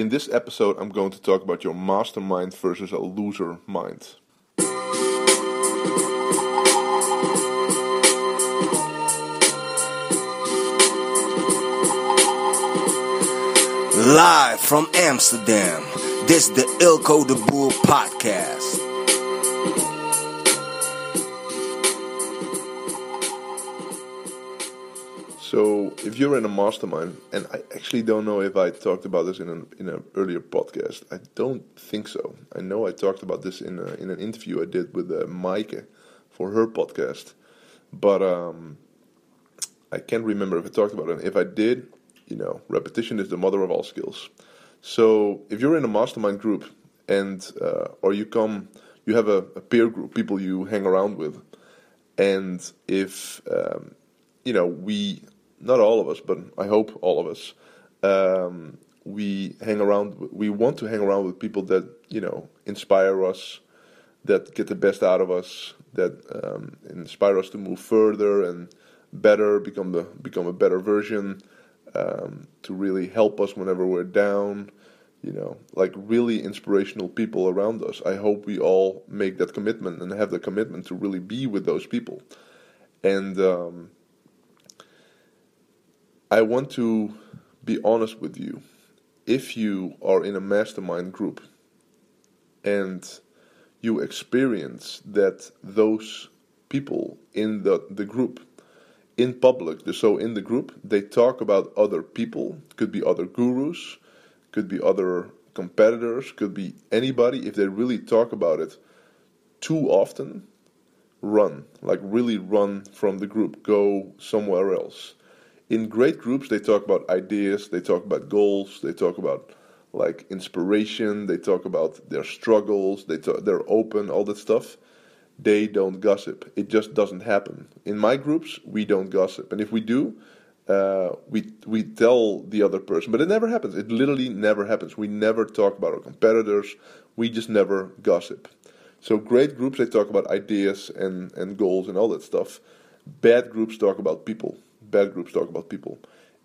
In this episode, I'm going to talk about your mastermind versus a loser mind. Live from Amsterdam, this is the Eelco de Boer podcast. So, if you're in a mastermind, and I actually don't know if I talked about this in an in an earlier podcast. I don't think so. I know I talked about this in a, in an interview I did with uh, for her podcast, but um, I can't remember if I talked about it. If I did, you know, repetition is the mother of all skills. So, if you're in a mastermind group, and uh, or you come, you have a, a peer group, people you hang around with, and if um, you know we not all of us, but I hope all of us, um, we hang around. We want to hang around with people that you know inspire us, that get the best out of us, that um, inspire us to move further and better, become the become a better version, um, to really help us whenever we're down. You know, like really inspirational people around us. I hope we all make that commitment and have the commitment to really be with those people. And um, I want to be honest with you. If you are in a mastermind group and you experience that those people in the, the group in public, so in the group, they talk about other people, could be other gurus, could be other competitors, could be anybody. If they really talk about it too often, run. Like really run from the group, go somewhere else. In great groups, they talk about ideas, they talk about goals, they talk about like inspiration, they talk about their struggles, they talk, they're open, all that stuff. They don't gossip. It just doesn't happen. In my groups, we don't gossip, and if we do, uh, we we tell the other person, but it never happens. It literally never happens. We never talk about our competitors. We just never gossip. So great groups they talk about ideas and and goals and all that stuff. Bad groups talk about people. Bad groups talk about people.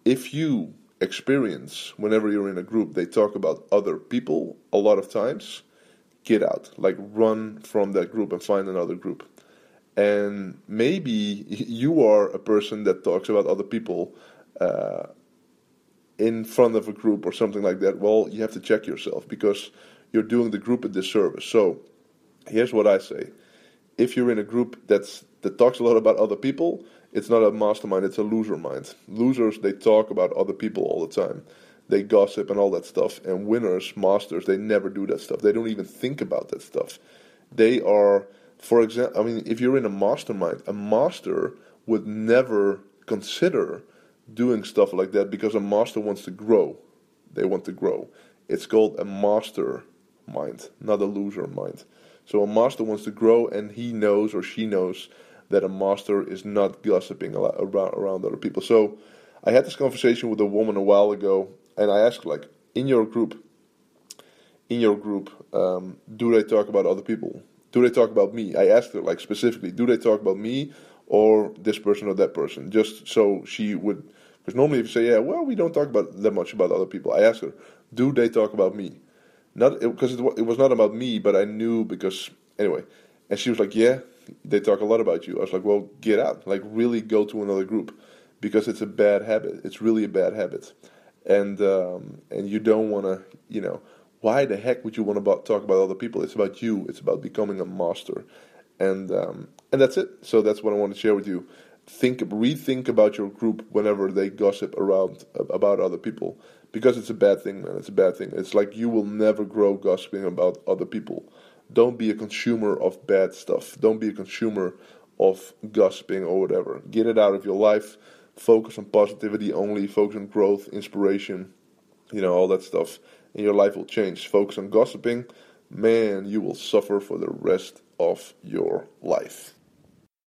If you experience whenever you're in a group they talk about other people a lot of times, get out. Like run from that group and find another group and maybe you are a person that talks about other people uh, in front of a group or something like that. Well, you have to check yourself because you're doing the group a disservice. So, here's what I say: if you're in a group that's that talks a lot about other people, it's not a mastermind; it's a loser mind. Losers they talk about other people all the time. They gossip and all that stuff. And winners, masters, they never do that stuff. They don't even think about that stuff. They are for example, I mean, if you're in a mastermind, a master would never consider doing stuff like that because a master wants to grow. They want to grow. It's called a master mind, not a loser mind. So a master wants to grow, and he knows or she knows that a master is not gossiping around, around other people. So I had this conversation with a woman a while ago, and I asked, like, in your group, in your group, um, do they talk about other people? do they talk about me? I asked her like specifically, do they talk about me or this person or that person? Just so she would, because normally if you say, yeah, well, we don't talk about that much about other people. I asked her, do they talk about me? Not because it, it, was not about me, but I knew because anyway. And she was like, yeah, they talk a lot about you. I was like, well, get out, like really go to another group because it's a bad habit. It's really a bad habit, and um, and you don't want to, you know why the heck would you want to talk about other people? It's about you. It's about becoming a master, and um, and that's it. So that's what I want to share with you. Think, rethink about your group whenever they gossip around about other people, because it's a bad thing, man. It's a bad thing. It's like you will never grow gossiping about other people. Don't be a consumer of bad stuff. Don't be a consumer of gossiping or whatever. Get it out of your life. Focus on positivity only. Focus on growth, inspiration, you know, all that stuff and your life will change. Focus on gossiping, man, you will suffer for the rest of your life.